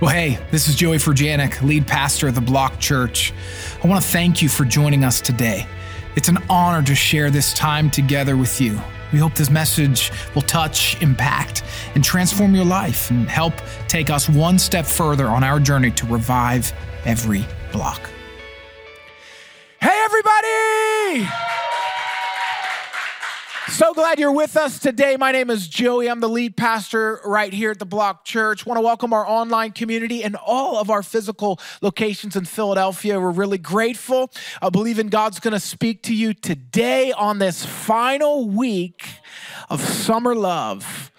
Well, hey, this is Joey Furjanic, lead pastor of the Block Church. I want to thank you for joining us today. It's an honor to share this time together with you. We hope this message will touch, impact, and transform your life and help take us one step further on our journey to revive every block. Hey, everybody! So glad you're with us today. My name is Joey. I'm the lead pastor right here at the Block Church. Want to welcome our online community and all of our physical locations in Philadelphia. We're really grateful. I believe in God's going to speak to you today on this final week of summer love.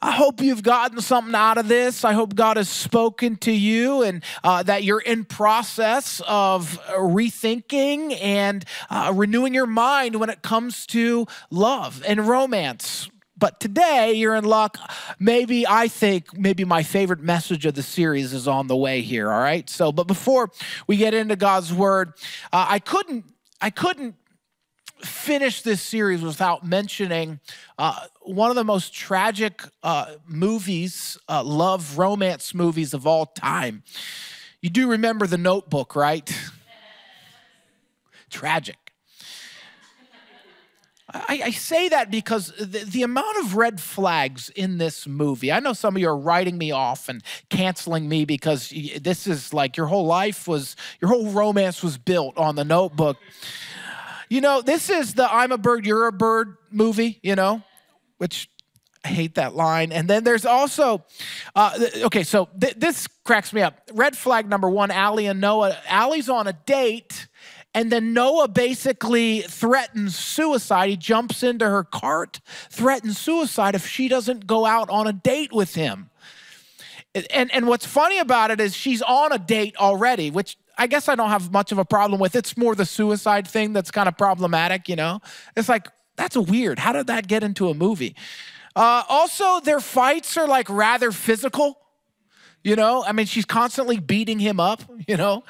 I hope you've gotten something out of this. I hope God has spoken to you and uh, that you're in process of rethinking and uh, renewing your mind when it comes to love and romance. But today you're in luck. Maybe I think maybe my favorite message of the series is on the way here. All right. So, but before we get into God's word, uh, I couldn't I couldn't finish this series without mentioning uh, one of the most tragic uh, movies, uh, love romance movies of all time. You do remember The Notebook, right? Tragic. I, I, say that because the, the, amount of red flags in this movie, I know some of you are writing me off and canceling me because this is like your whole life was, your whole romance was built on the notebook. You know, this is the I'm a bird, you're a bird movie, you know, which I hate that line. And then there's also, uh, okay, so th- this cracks me up. Red flag number one Allie and Noah. Allie's on a date, and then Noah basically threatens suicide. He jumps into her cart, threatens suicide if she doesn't go out on a date with him. And, and what's funny about it is she's on a date already, which I guess I don't have much of a problem with. It's more the suicide thing that's kind of problematic, you know? It's like, that's weird. How did that get into a movie? Uh, also, their fights are like rather physical. You know, I mean, she's constantly beating him up, you know?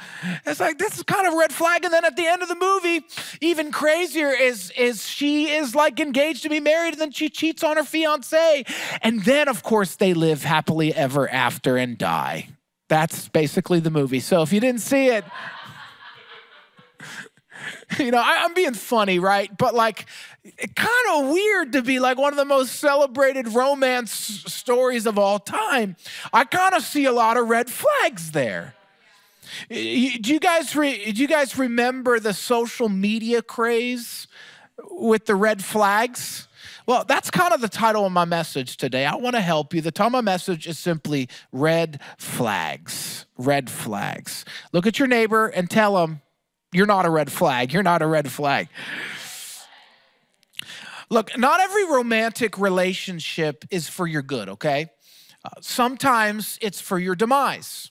It's like, this is kind of a red flag. And then at the end of the movie, even crazier is, is she is like engaged to be married and then she cheats on her fiance. And then, of course, they live happily ever after and die. That's basically the movie. So if you didn't see it, you know, I, am being funny, right? But like, kind of weird to be like one of the most celebrated romance stories of all time. I kind of see a lot of red flags there. Do you guys re, do you guys remember the social media craze with the red flags? Well, that's kind of the title of my message today. I want to help you. The title of my message is simply Red Flags. Red Flags. Look at your neighbor and tell them, You're not a red flag. You're not a red flag. Look, not every romantic relationship is for your good, okay? Uh, sometimes it's for your demise.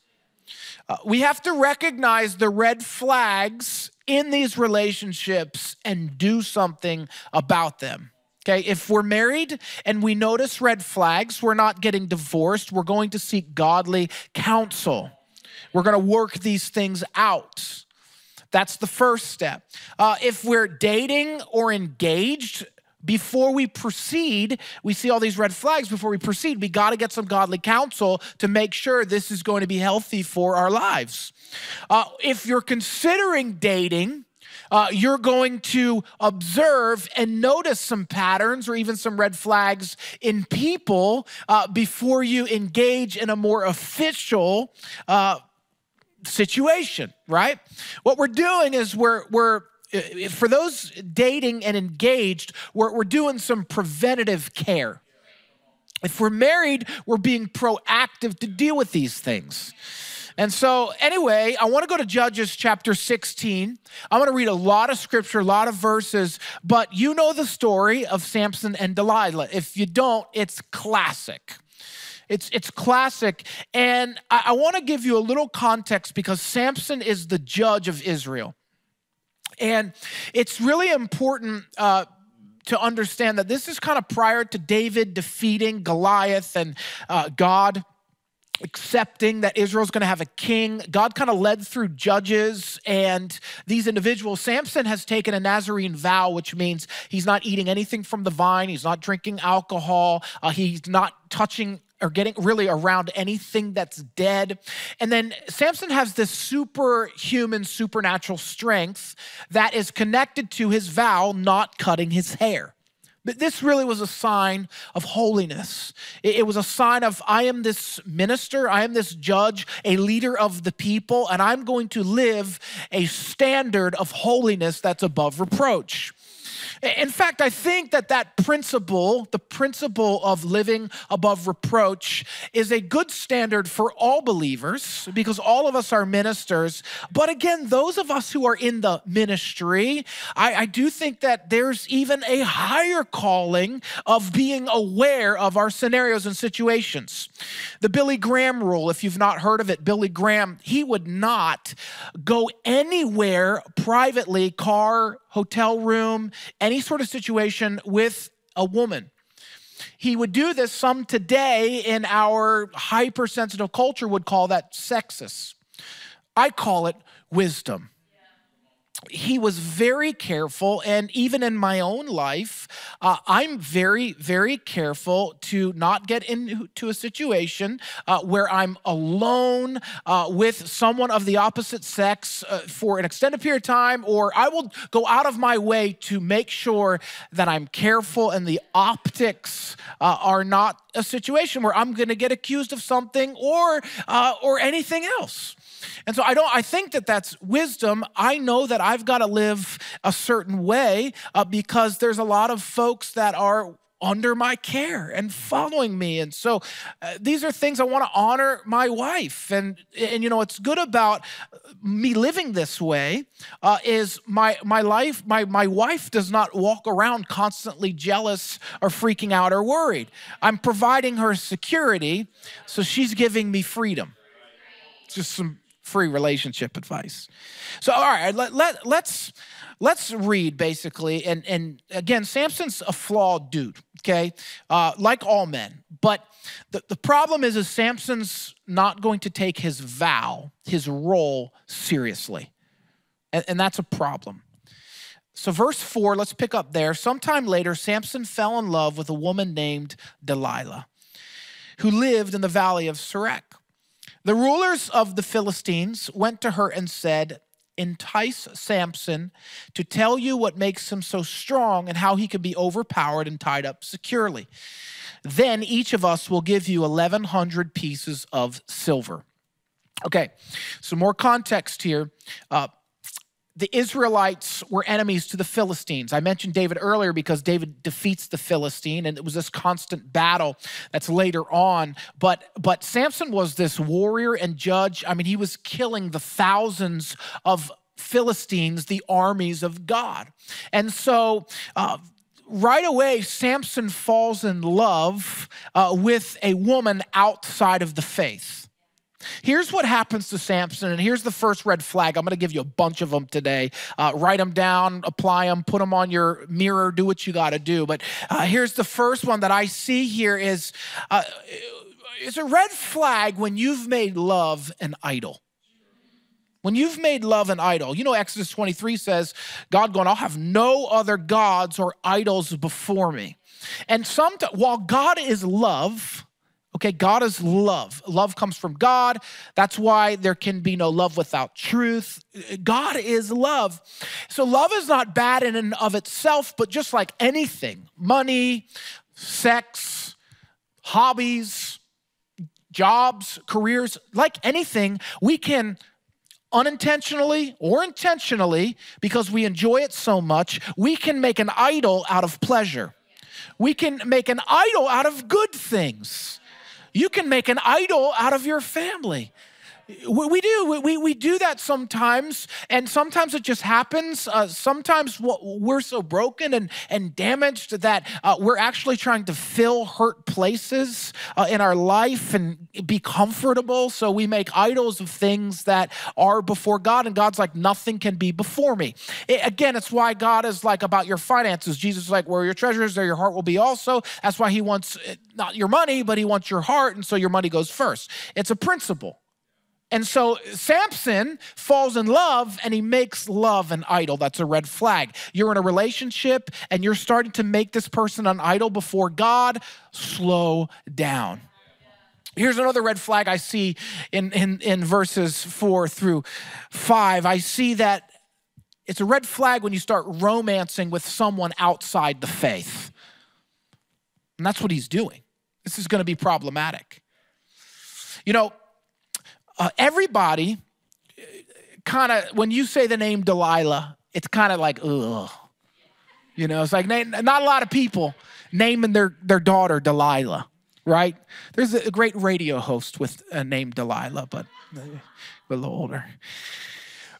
Uh, we have to recognize the red flags in these relationships and do something about them. Okay, if we're married and we notice red flags, we're not getting divorced, we're going to seek godly counsel. We're going to work these things out. That's the first step. Uh, if we're dating or engaged, before we proceed, we see all these red flags. Before we proceed, we got to get some godly counsel to make sure this is going to be healthy for our lives. Uh, if you're considering dating, uh, you're going to observe and notice some patterns or even some red flags in people uh, before you engage in a more official uh, situation, right? What we're doing is we're, we're uh, for those dating and engaged, we're, we're doing some preventative care. If we're married, we're being proactive to deal with these things. And so, anyway, I want to go to Judges chapter 16. I'm going to read a lot of scripture, a lot of verses, but you know the story of Samson and Delilah. If you don't, it's classic. It's, it's classic. And I, I want to give you a little context because Samson is the judge of Israel. And it's really important. Uh, to understand that this is kind of prior to David defeating Goliath and uh, God accepting that Israel's going to have a king. God kind of led through judges and these individuals. Samson has taken a Nazarene vow, which means he's not eating anything from the vine, he's not drinking alcohol, uh, he's not touching or getting really around anything that's dead. And then Samson has this superhuman, supernatural strength that is connected to his vow not cutting his hair. But this really was a sign of holiness. It was a sign of, I am this minister, I am this judge, a leader of the people, and I'm going to live a standard of holiness that's above reproach. In fact, I think that that principle, the principle of living above reproach, is a good standard for all believers because all of us are ministers. But again, those of us who are in the ministry, I, I do think that there's even a higher calling of being aware of our scenarios and situations. The Billy Graham rule, if you've not heard of it, Billy Graham, he would not go anywhere privately, car, hotel room, any sort of situation with a woman. He would do this, some today in our hypersensitive culture would call that sexist. I call it wisdom he was very careful and even in my own life uh, i'm very very careful to not get into a situation uh, where i'm alone uh, with someone of the opposite sex uh, for an extended period of time or i will go out of my way to make sure that i'm careful and the optics uh, are not a situation where i'm going to get accused of something or uh, or anything else and so I don't I think that that's wisdom. I know that I've got to live a certain way uh, because there's a lot of folks that are under my care and following me. And so uh, these are things i want to honor my wife. And and you know what's good about me living this way uh, is my my life my my wife does not walk around constantly jealous or freaking out or worried. I'm providing her security so she's giving me freedom. Just some free relationship advice. So, all right, let, let, let's, let's read basically. And, and again, Samson's a flawed dude, okay, uh, like all men. But the, the problem is, is Samson's not going to take his vow, his role seriously. And, and that's a problem. So, verse 4, let's pick up there. Sometime later, Samson fell in love with a woman named Delilah, who lived in the valley of Sorek. The rulers of the Philistines went to her and said, Entice Samson to tell you what makes him so strong and how he can be overpowered and tied up securely. Then each of us will give you 1,100 pieces of silver. Okay, some more context here. Uh, the Israelites were enemies to the Philistines. I mentioned David earlier because David defeats the Philistine, and it was this constant battle that's later on. But but Samson was this warrior and judge. I mean, he was killing the thousands of Philistines, the armies of God. And so uh, right away, Samson falls in love uh, with a woman outside of the faith. Here's what happens to Samson, and here's the first red flag. I'm going to give you a bunch of them today. Uh, write them down, apply them, put them on your mirror, do what you got to do. But uh, here's the first one that I see here is uh, it's a red flag when you've made love an idol. When you've made love an idol, you know, Exodus 23 says, God going, I'll have no other gods or idols before me. And some, while God is love, Okay, God is love. Love comes from God. That's why there can be no love without truth. God is love. So, love is not bad in and of itself, but just like anything money, sex, hobbies, jobs, careers like anything we can unintentionally or intentionally, because we enjoy it so much, we can make an idol out of pleasure. We can make an idol out of good things. You can make an idol out of your family. We, do. We, we, do that sometimes, and sometimes it just happens. Uh, sometimes we're so broken and, and damaged that uh, we're actually trying to fill hurt places uh, in our life and be comfortable. So we make idols of things that are before God, and God's like, nothing can be before me. It, again, it's why God is like about your finances. Jesus is like, where your treasure is, there your heart will be also. That's why He wants eh, not your money, but He wants your heart, and so your money goes first. It's a principle. And so Samson falls in love and he makes love an idol. That's a red flag. You're in a relationship and you're starting to make this person an idol before God. Slow down. Here's another red flag I see in, in, in verses four through five. I see that it's a red flag when you start romancing with someone outside the faith. And that's what he's doing. This is going to be problematic. You know, uh, everybody kind of, when you say the name Delilah, it's kind of like, ugh. You know, it's like not a lot of people naming their, their daughter Delilah, right? There's a great radio host with a name Delilah, but a little older.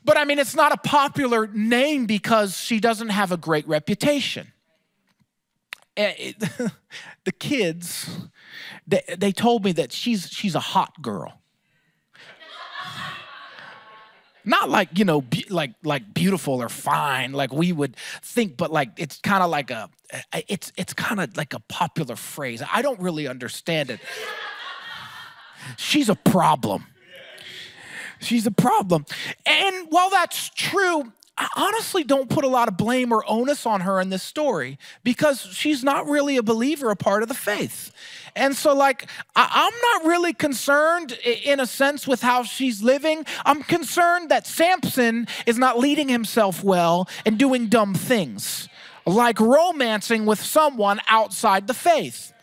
But I mean, it's not a popular name because she doesn't have a great reputation. Eh, the kids, they, they told me that she's, she's a hot girl not like you know be, like like beautiful or fine like we would think but like it's kind of like a it's it's kind of like a popular phrase. I don't really understand it. She's a problem. She's a problem. And while that's true I honestly don't put a lot of blame or onus on her in this story because she's not really a believer, a part of the faith. And so, like, I- am not really concerned in a sense with how she's living. I'm concerned that Samson is not leading himself well and doing dumb things, like romancing with someone outside the faith.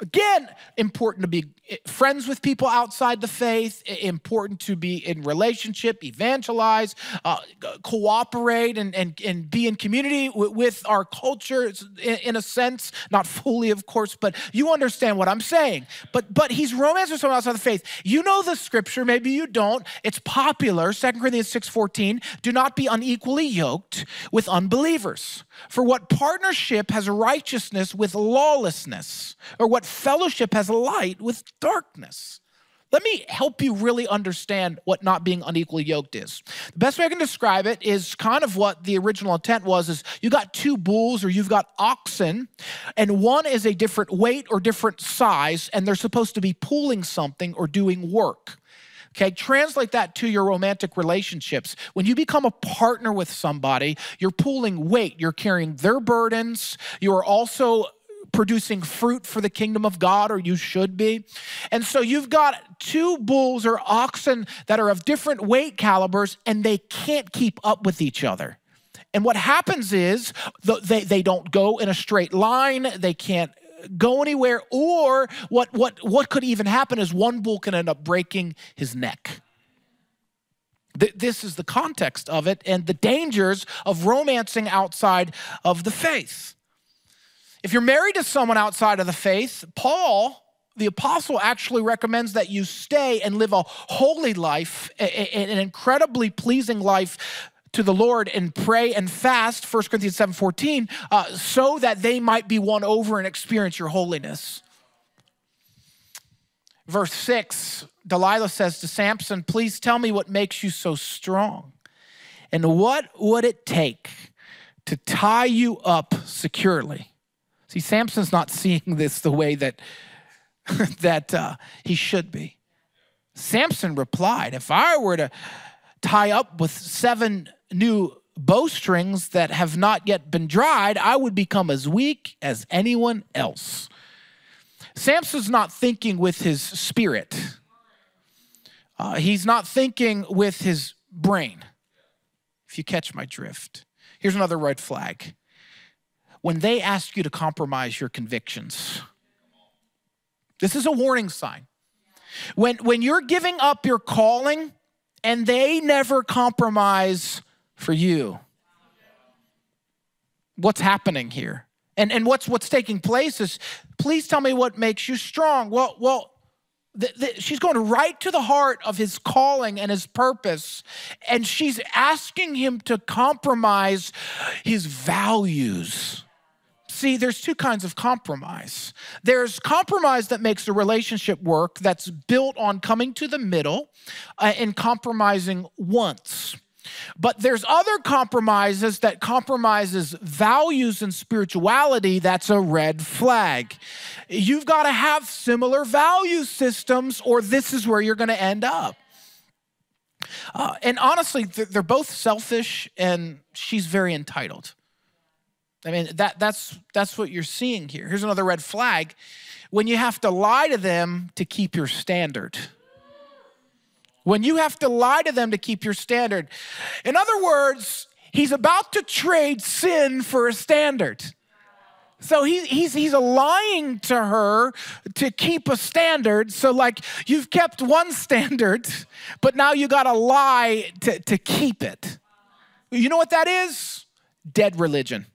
Again, important to be friends with people outside the faith, important to be in relationship, evangelize, uh, cooperate, and, and, and be in community with, with our culture in, in, a sense, not fully, of course, but you understand what I'm saying. But, but he's romancing someone outside the faith. You know the scripture, maybe you don't. It's popular, 2 Corinthians 6.14, do not be unequally yoked with unbelievers. For what partnership has righteousness with lawlessness? Or what fellowship has light with darkness? Let me help you really understand what not being unequally yoked is. The best way I can describe it is kind of what the original intent was is you got two bulls or you've got oxen and one is a different weight or different size and they're supposed to be pulling something or doing work. Okay, translate that to your romantic relationships. When you become a partner with somebody, you're pulling weight, you're carrying their burdens, you are also producing fruit for the kingdom of God, or you should be. And so you've got two bulls or oxen that are of different weight calibers, and they can't keep up with each other. And what happens is they, they don't go in a straight line, they can't go anywhere, or what, what, what could even happen is one bull can end up breaking his neck. This is the context of it and the dangers of romancing outside of the faith. If you're married to someone outside of the faith, Paul, the apostle, actually recommends that you stay and live a holy life, an incredibly pleasing life to the Lord and pray and fast, 1 Corinthians 7 14, uh, so that they might be won over and experience your holiness. Verse 6, Delilah says to Samson, Please tell me what makes you so strong. And what would it take to tie you up securely? See, Samson's not seeing this the way that, that uh, he should be. Samson replied, If I were to tie up with seven new bowstrings that have not yet been dried, I would become as weak as anyone else. Samson's not thinking with his spirit, uh, he's not thinking with his brain, if you catch my drift. Here's another red flag when they ask you to compromise your convictions, this is a warning sign. When, when you're giving up your calling and they never compromise for you. What's happening here? And, and what's, what's taking place is please tell me what makes you strong. Well, well, The, the, she's going right to the heart of his calling and his purpose. And she's asking him to compromise his values. See, there's two kinds of compromise. There's compromise that makes a relationship work that's built on coming to the middle uh, and compromising once. But there's other compromises that compromises values and spirituality that's a red flag. You've got to have similar value systems or this is where you're going to end up. Uh, and honestly, they're both selfish and she's very entitled. I mean, that, that's, that's what you're seeing here. Here's another red flag when you have to lie to them to keep your standard. When you have to lie to them to keep your standard. In other words, he's about to trade sin for a standard. So he, he's, he's lying to her to keep a standard. So, like, you've kept one standard, but now you got to lie to, to keep it. You know what that is? Dead religion.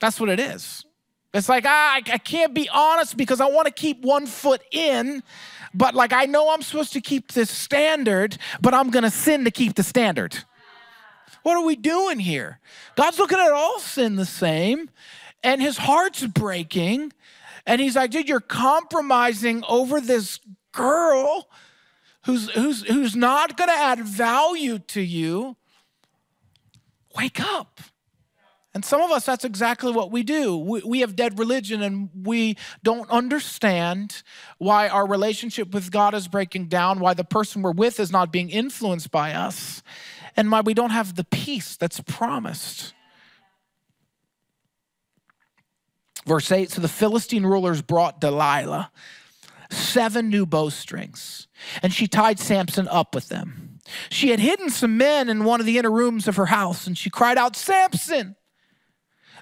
That's what it is. It's like, ah, I, I can't be honest because I want to keep one foot in, but like I know I'm supposed to keep this standard, but I'm going to sin to keep the standard. What are we doing here? God's looking at all sin the same, and his heart's breaking. And he's like, dude, you're compromising over this girl who's, who's, who's not going to add value to you. Wake up. And some of us, that's exactly what we do. We, we, have dead religion and we don't understand why our relationship with God is breaking down, why the person we're with is not being influenced by us, and why we don't have the peace that's promised. Verse 8 So the Philistine rulers brought Delilah seven new bowstrings, and she tied Samson up with them. She had hidden some men in one of the inner rooms of her house, and she cried out, Samson!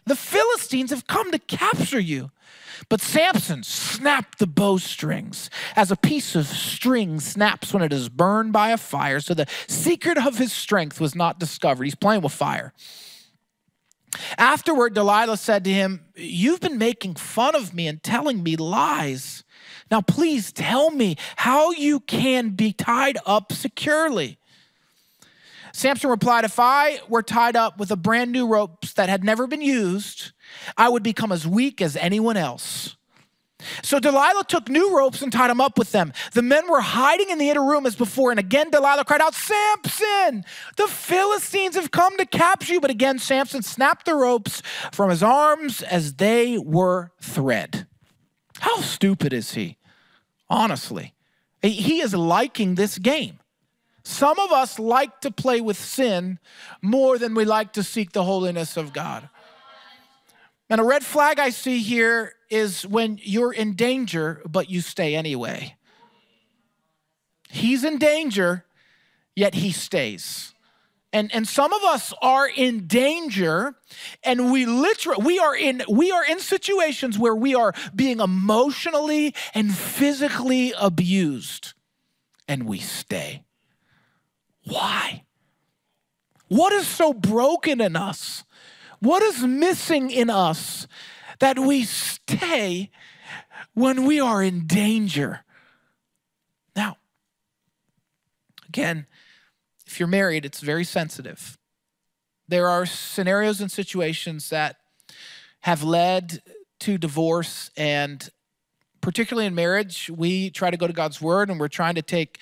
The Philistines have come to capture you. But Samson snapped the bowstrings as a piece of string snaps when it is burned by a fire. So the secret of his strength was not discovered. He's playing with fire. Afterward, Delilah said to him, You've been making fun of me and telling me lies. Now, please tell me how you can be tied up securely. Samson replied, If I were tied up with a brand new ropes that had never been used, I would become as weak as anyone else. So Delilah took new ropes and tied them up with them. The men were hiding in the inner room as before. And again, Delilah cried out, Samson, the Philistines have come to capture you. But again, Samson snapped the ropes from his arms as they were thread. How stupid is he? Honestly, he is liking this game. Some of us like to play with sin more than we like to seek the holiness of God. And a red flag I see here is when you're in danger, but you stay anyway. He's in danger, yet he stays. And, and some of us are in danger and we literally we are in we are in situations where we are being emotionally and physically abused and we stay why? What is so broken in us? What is missing in us that we stay when we are in danger? Now, again, if you're married, it's very sensitive. There are scenarios and situations that have led to divorce, and particularly in marriage, we try to go to God's word and we're trying to take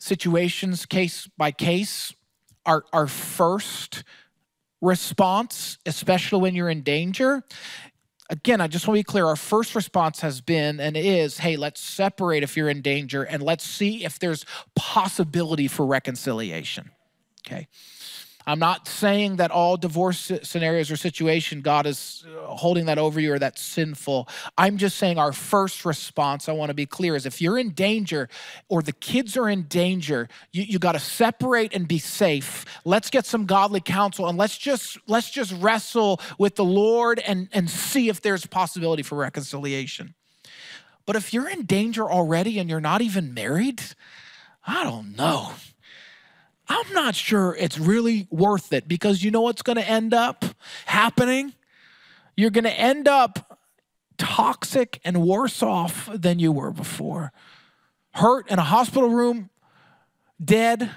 situations case by case. Our, our first response, especially when you're in danger, again, I just want to be clear our first response has been and is hey, let's separate if you're in danger and let's see if there's possibility for reconciliation. Okay. I'm not saying that all divorce scenarios or situation God is holding that over you or that's sinful. I'm just saying our first response, I want to be clear, is if you're in danger or the kids are in danger, you, you got to separate and be safe. Let's get some godly counsel and let's just let's just wrestle with the Lord and, and see if there's possibility for reconciliation. But if you're in danger already and you're not even married, I don't know. I'm not sure it's really worth it because you know what's going to end up happening? You're going to end up toxic and worse off than you were before. hurt in a hospital room, dead,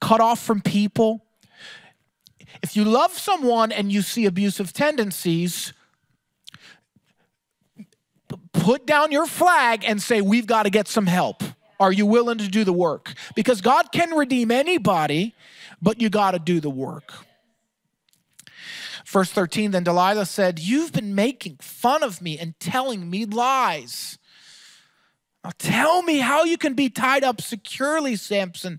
cut off from people. If you love someone and you see abusive tendencies, put down your flag and say, We've got to get some help. Are you willing to do the work? Because God can redeem anybody, but you got to do the work. Verse 13 Then Delilah said, You've been making fun of me and telling me lies. Now tell me how you can be tied up securely, Samson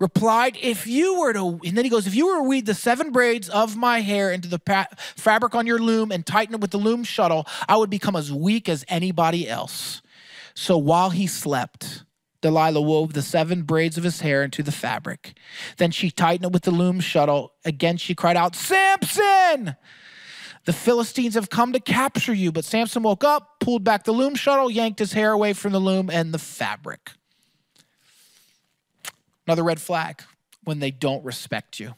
replied, If you were to, and then he goes, If you were to weave the seven braids of my hair into the pa- fabric on your loom and tighten it with the loom shuttle, I would become as weak as anybody else. So while he slept, Delilah wove the seven braids of his hair into the fabric. Then she tightened it with the loom shuttle. Again, she cried out, Samson! The Philistines have come to capture you. But Samson woke up, pulled back the loom shuttle, yanked his hair away from the loom and the fabric. Another red flag when they don't respect you.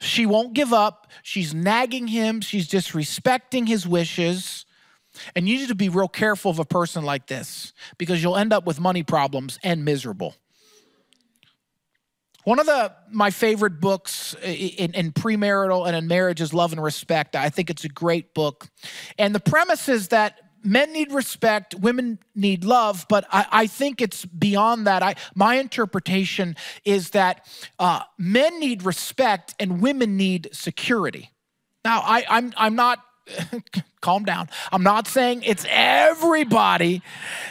She won't give up. She's nagging him. She's disrespecting his wishes. And you need to be real careful of a person like this because you'll end up with money problems and miserable. One of the my favorite books in, in, premarital and in marriage is Love and Respect. I think it's a great book. And the premise is that men need respect, women need love, but I, I think it's beyond that. I, my interpretation is that uh, men need respect and women need security. Now, I, I'm, I'm not, calm down. I'm not saying it's everybody,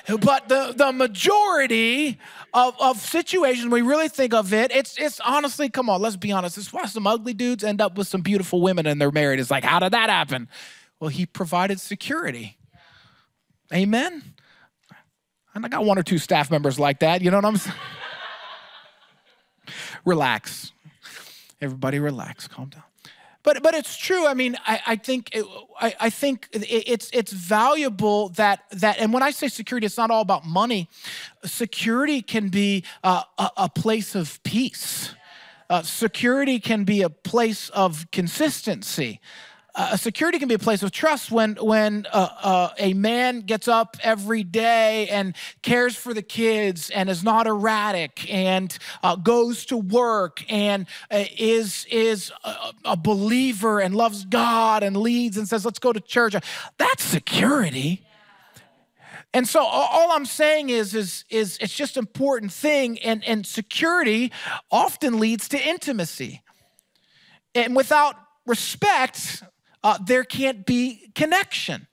but the, the majority of, of situations we really think of it, it's, it's honestly, come on, let's be honest. It's why some ugly dudes end up with some beautiful women and they're married. It's like, how did that happen? Well, he provided security. Amen? And I got one or two staff members like that. You know what I'm saying? relax. Everybody relax. Calm down. But, but it's true. I mean, I, I think it, I, I think it's it's valuable that that. And when I say security, it's not all about money. Security can be a, a place of peace. Uh, security can be a place of consistency uh, security can be a place of trust when when uh, uh, a man gets up every day and cares for the kids and is not erratic and uh, goes to work and uh, is is a, a, believer and loves God and leads and says let's go to church. That's security. And so all I'm saying is, is, is it's just an important thing, and, and security often leads to intimacy. And without respect, uh, there can't be connection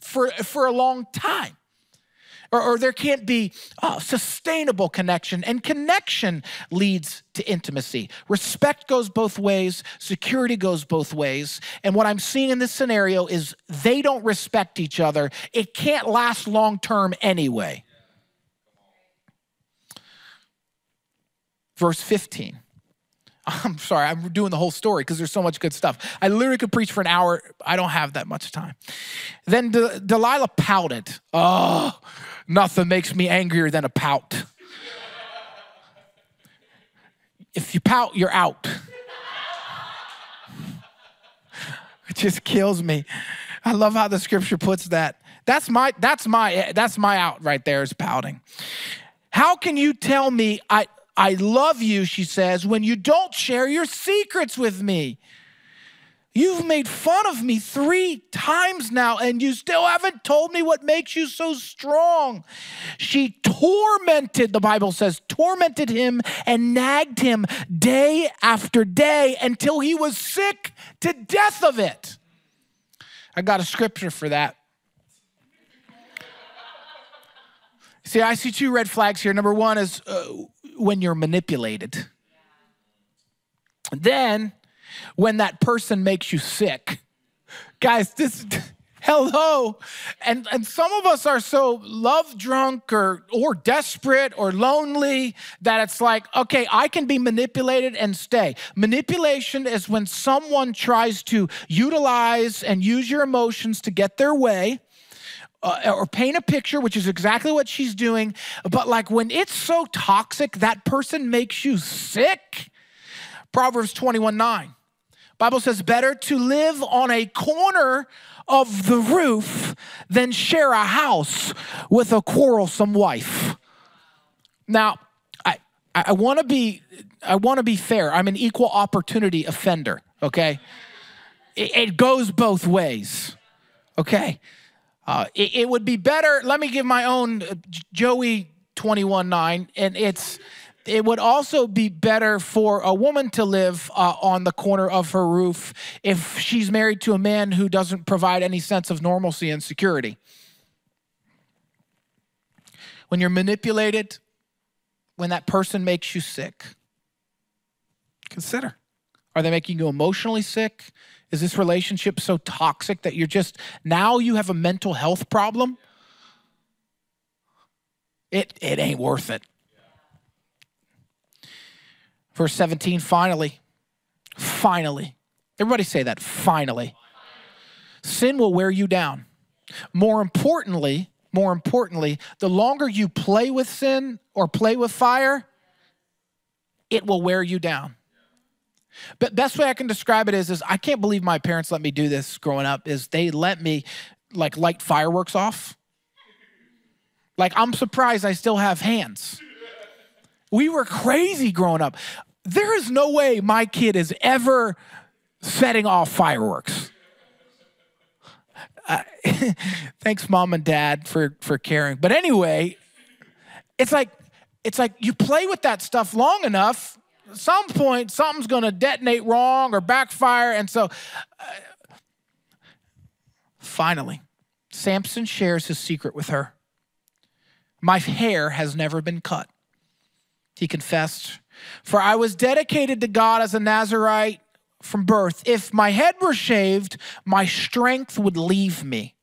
for, for a long time. Or, or there can't be uh, sustainable connection, and connection leads to intimacy. Respect goes both ways, security goes both ways. And what I'm seeing in this scenario is they don't respect each other. It can't last long term anyway. Verse 15. I'm sorry, I'm doing the whole story because there's so much good stuff. I literally could preach for an hour. I don't have that much time. Then De- Delilah pouted. Oh, nothing makes me angrier than a pout. If you pout, you're out. It just kills me. I love how the scripture puts that. That's my that's my that's my out right there is pouting. How can you tell me I I love you, she says, when you don't share your secrets with me. You've made fun of me three times now, and you still haven't told me what makes you so strong. She tormented, the Bible says, tormented him and nagged him day after day until he was sick to death of it. I got a scripture for that. See, I see two red flags here. Number one is uh, when you're manipulated. Then, when that person makes you sick. Guys, this hello and and some of us are so love drunk or or desperate or lonely that it's like okay i can be manipulated and stay manipulation is when someone tries to utilize and use your emotions to get their way uh, or paint a picture, which is exactly what she's doing. But like when it's so toxic, that person makes you sick. Proverbs 21 9. Bible says better to live on a corner of the roof than share a house with a quarrelsome wife. Now, I I want to be I want to be fair. I'm an equal opportunity offender, okay? It, it goes both ways. Okay? Uh, it, it would be better. Let me give my own uh, Joey 21 9, and it's it would also be better for a woman to live uh, on the corner of her roof if she's married to a man who doesn't provide any sense of normalcy and security. When you're manipulated, when that person makes you sick, consider are they making you emotionally sick? Is this relationship so toxic that you're just now you have a mental health problem? It, it ain't worth it. Verse 17, finally, finally. Everybody say that, finally. Sin will wear you down. More importantly, more importantly, the longer you play with sin or play with fire, it will wear you down. But best way I can describe it is, is I can't believe my parents let me do this growing up, is they let me like light fireworks off. Like I'm surprised I still have hands. We were crazy growing up. There is no way my kid is ever setting off fireworks. Uh, thanks, mom and dad, for for caring. But anyway, it's like it's like you play with that stuff long enough, some point something's going to detonate wrong or backfire and so uh, finally samson shares his secret with her. My hair has never been cut he confessed. For i was dedicated to god as a nazarite from birth. If my head were shaved my strength would leave me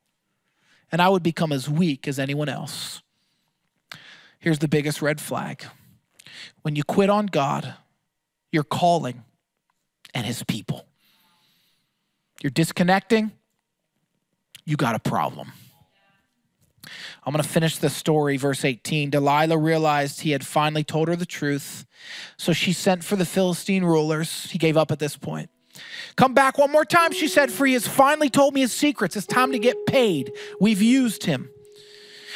and i would become as weak as anyone else. Here's the biggest red flag. When you quit on god your calling and his people. You're disconnecting, you got a problem. I'm going to finish the story, verse 18. Delilah realized he had finally told her the truth, so she sent for the Philistine rulers. He gave up at this point. Come back one more time, she said, for he has finally told me his secrets. It's time to get paid. We've used him.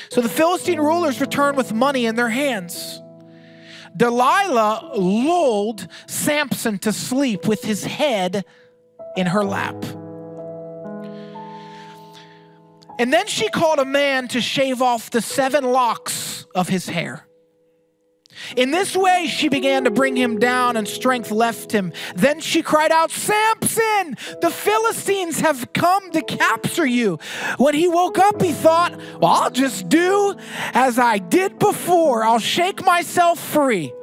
So the Philistine rulers returned with money in their hands. Delilah lulled Samson to sleep with his head in her lap. And then she called a man to shave off the seven locks of his hair. In this way, she began to bring him down, and strength left him. Then she cried out, Samson, the Philistines have come to capture you. When he woke up, he thought, Well, I'll just do as I did before, I'll shake myself free.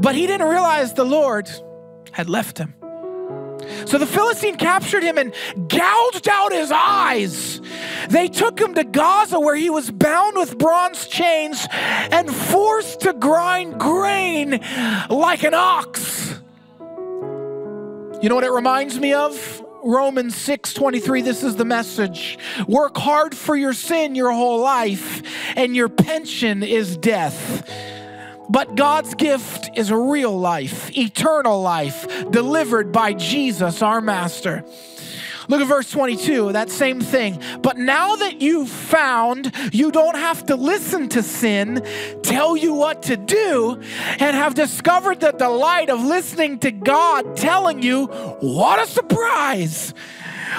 But he didn't realize the Lord had left him. So the Philistine captured him and gouged out his eyes. They took him to Gaza, where he was bound with bronze chains and forced to grind grain like an ox. You know what it reminds me of? Romans 6 23, this is the message. Work hard for your sin your whole life, and your pension is death. But God's gift is real life, eternal life, delivered by Jesus, our Master. Look at verse 22, that same thing. But now that you've found you don't have to listen to sin tell you what to do, and have discovered the delight of listening to God telling you, what a surprise!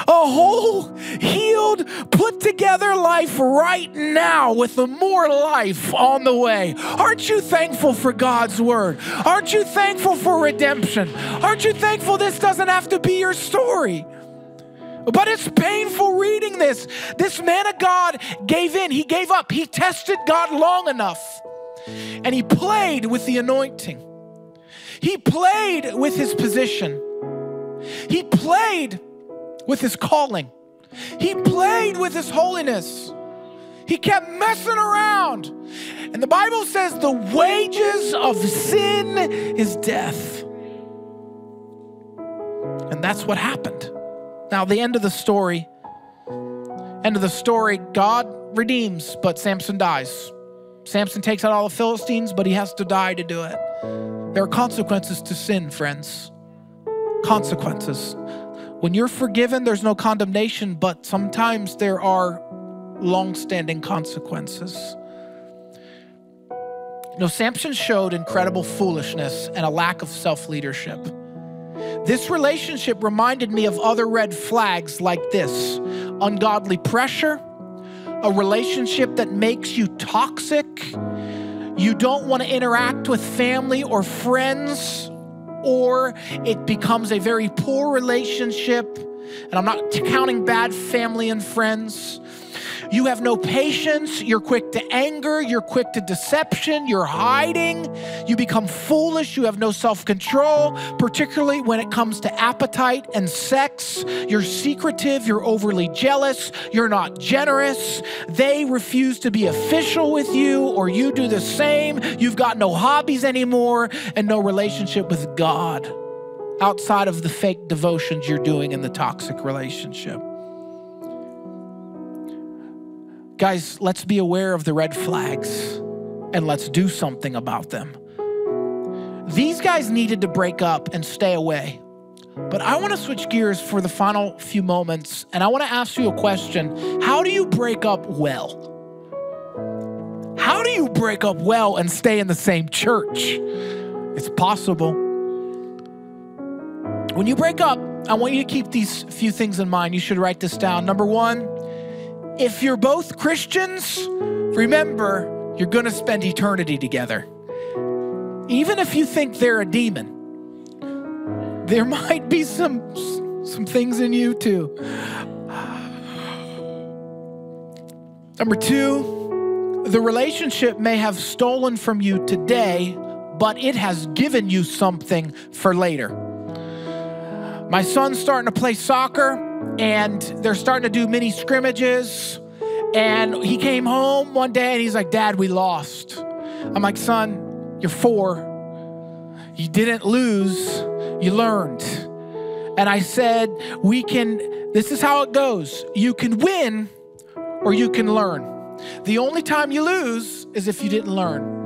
A whole, healed, put together life right now with more life on the way. Aren't you thankful for God's word? Aren't you thankful for redemption? Aren't you thankful this doesn't have to be your story? But it's painful reading this. This man of God gave in, he gave up, he tested God long enough, and he played with the anointing. He played with his position. He played with his calling. He played with his holiness. He kept messing around. And the Bible says the wages of sin is death. And that's what happened. Now, the end of the story, end of the story, God redeems, but Samson dies. Samson takes out all the Philistines, but he has to die to do it. There are consequences to sin, friends. consequences. When you're forgiven, there's no condemnation, but sometimes there are long standing consequences. You know, Samson showed incredible foolishness and a lack of self leadership. This relationship reminded me of other red flags like this ungodly pressure, a relationship that makes you toxic. You don't want to interact with family or friends, or it becomes a very poor relationship. And I'm not counting bad family and friends. You have no patience. You're quick to anger. You're quick to deception. You're hiding. You become foolish. You have no self control, particularly when it comes to appetite and sex. You're secretive. You're overly jealous. You're not generous. They refuse to be official with you, or you do the same. You've got no hobbies anymore and no relationship with God outside of the fake devotions you're doing in the toxic relationship. Guys, let's be aware of the red flags and let's do something about them. These guys needed to break up and stay away. But I want to switch gears for the final few moments and I want to ask you a question. How do you break up well? How do you break up well and stay in the same church? It's possible. When you break up, I want you to keep these few things in mind. You should write this down. Number one, if you're both Christians, remember you're going to spend eternity together. Even if you think they're a demon, there might be some some things in you too. Number 2, the relationship may have stolen from you today, but it has given you something for later. My son's starting to play soccer and they're starting to do mini scrimmages. And he came home one day and he's like, Dad, we lost. I'm like, Son, you're four. You didn't lose, you learned. And I said, We can, this is how it goes you can win or you can learn. The only time you lose is if you didn't learn.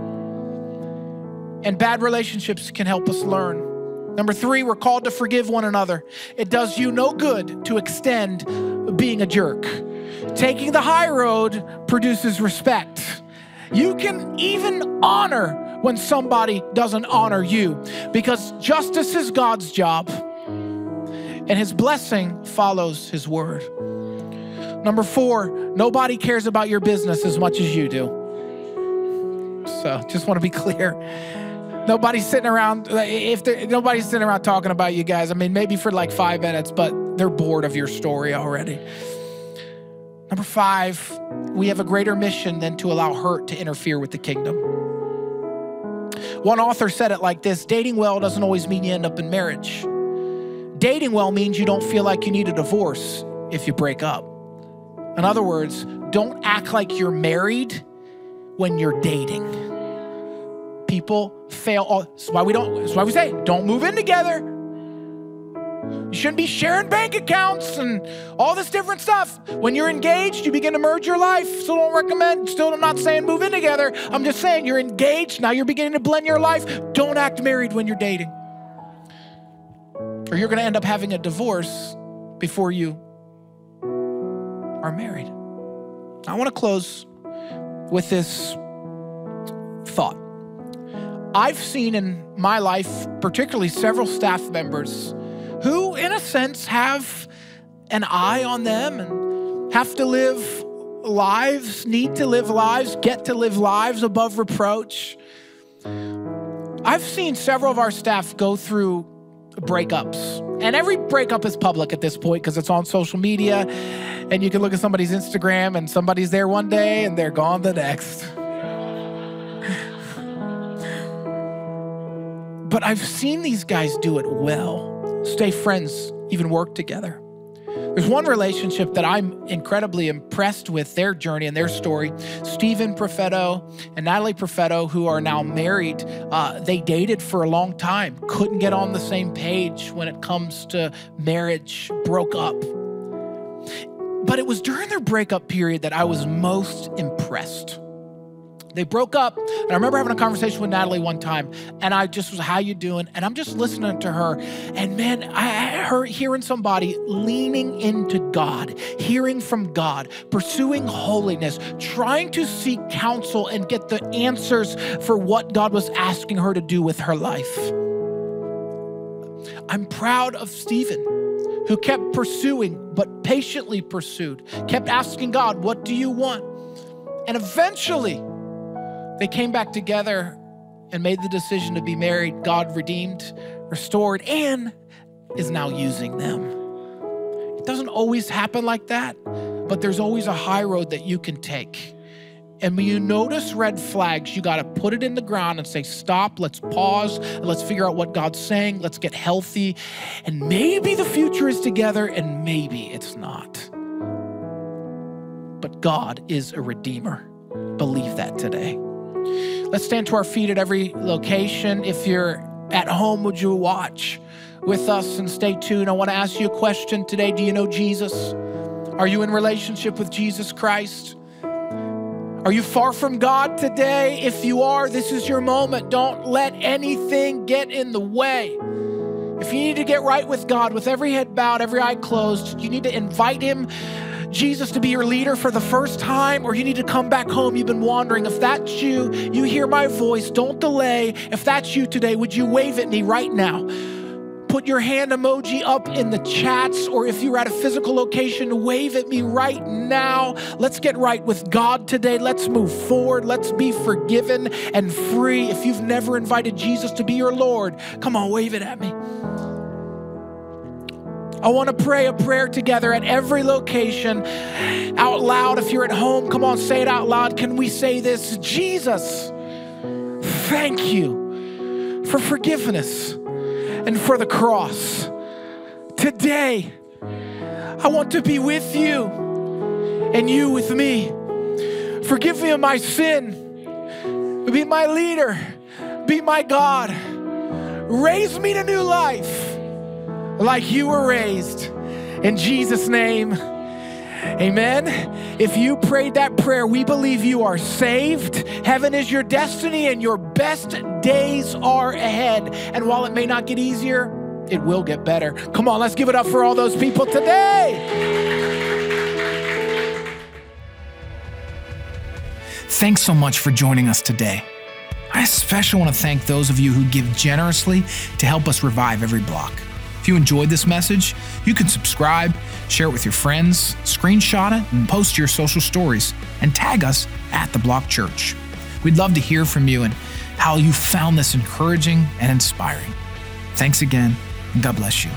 And bad relationships can help us learn. Number three, we're called to forgive one another. It does you no good to extend being a jerk. Taking the high road produces respect. You can even honor when somebody doesn't honor you because justice is God's job and his blessing follows his word. Number four, nobody cares about your business as much as you do. So just want to be clear. Nobody's sitting around. If nobody's sitting around talking about you guys, I mean, maybe for like five minutes, but they're bored of your story already. Number five, we have a greater mission than to allow hurt to interfere with the kingdom. One author said it like this dating well doesn't always mean you end up in marriage. Dating well means you don't feel like you need a divorce if you break up. In other words, don't act like you're married when you're dating people fail. All, that's why we don't. That's why we say don't move in together. You shouldn't be sharing bank accounts and all this different stuff. When you're engaged, you begin to merge your life. So don't recommend. Still, I'm not saying move in together. I'm just saying you're engaged now. You're beginning to blend your life. Don't act married when you're dating, or you're going to end up having a divorce before you are married. I want to close with this thought. I've seen in my life, particularly several staff members who, in a sense, have an eye on them and have to live lives, need to live lives, get to live lives above reproach. I've seen several of our staff go through breakups. And every breakup is public at this point because it's on social media. And you can look at somebody's Instagram and somebody's there one day and they're gone the next. But I've seen these guys do it well, stay friends, even work together. There's one relationship that I'm incredibly impressed with their journey and their story. Stephen Profetto and Natalie Profetto, who are now married, uh, they dated for a long time, couldn't get on the same page when it comes to marriage, broke up. But it was during their breakup period that I was most impressed. They broke up, and I remember having a conversation with Natalie one time, and I just was, "How you doing?" And I'm just listening to her, and man, I heard hearing somebody leaning into God, hearing from God, pursuing holiness, trying to seek counsel and get the answers for what God was asking her to do with her life. I'm proud of Stephen, who kept pursuing, but patiently pursued, kept asking God, "What do you want?" And eventually they came back together and made the decision to be married. God redeemed, restored, and is now using them. It doesn't always happen like that, but there's always a high road that you can take. And when you notice red flags, you got to put it in the ground and say, Stop, let's pause, let's figure out what God's saying, let's get healthy. And maybe the future is together, and maybe it's not. But God is a redeemer. Believe that today. Let's stand to our feet at every location. If you're at home, would you watch with us and stay tuned? I want to ask you a question today. Do you know Jesus? Are you in relationship with Jesus Christ? Are you far from God today? If you are, this is your moment. Don't let anything get in the way. If you need to get right with God, with every head bowed, every eye closed, you need to invite Him Jesus to be your leader for the first time, or you need to come back home, you've been wandering. If that's you, you hear my voice, don't delay. If that's you today, would you wave at me right now? Put your hand emoji up in the chats, or if you're at a physical location, wave at me right now. Let's get right with God today. Let's move forward. Let's be forgiven and free. If you've never invited Jesus to be your Lord, come on, wave it at me. I want to pray a prayer together at every location out loud. If you're at home, come on, say it out loud. Can we say this? Jesus, thank you for forgiveness and for the cross. Today, I want to be with you and you with me. Forgive me of my sin. Be my leader. Be my God. Raise me to new life like you were raised. In Jesus' name, amen. If you prayed that prayer, we believe you are saved. Heaven is your destiny, and your best days are ahead. And while it may not get easier, it will get better. Come on, let's give it up for all those people today. Thanks so much for joining us today. I especially want to thank those of you who give generously to help us revive every block. If you enjoyed this message, you can subscribe, share it with your friends, screenshot it, and post your social stories, and tag us at The Block Church. We'd love to hear from you and how you found this encouraging and inspiring. Thanks again, and God bless you.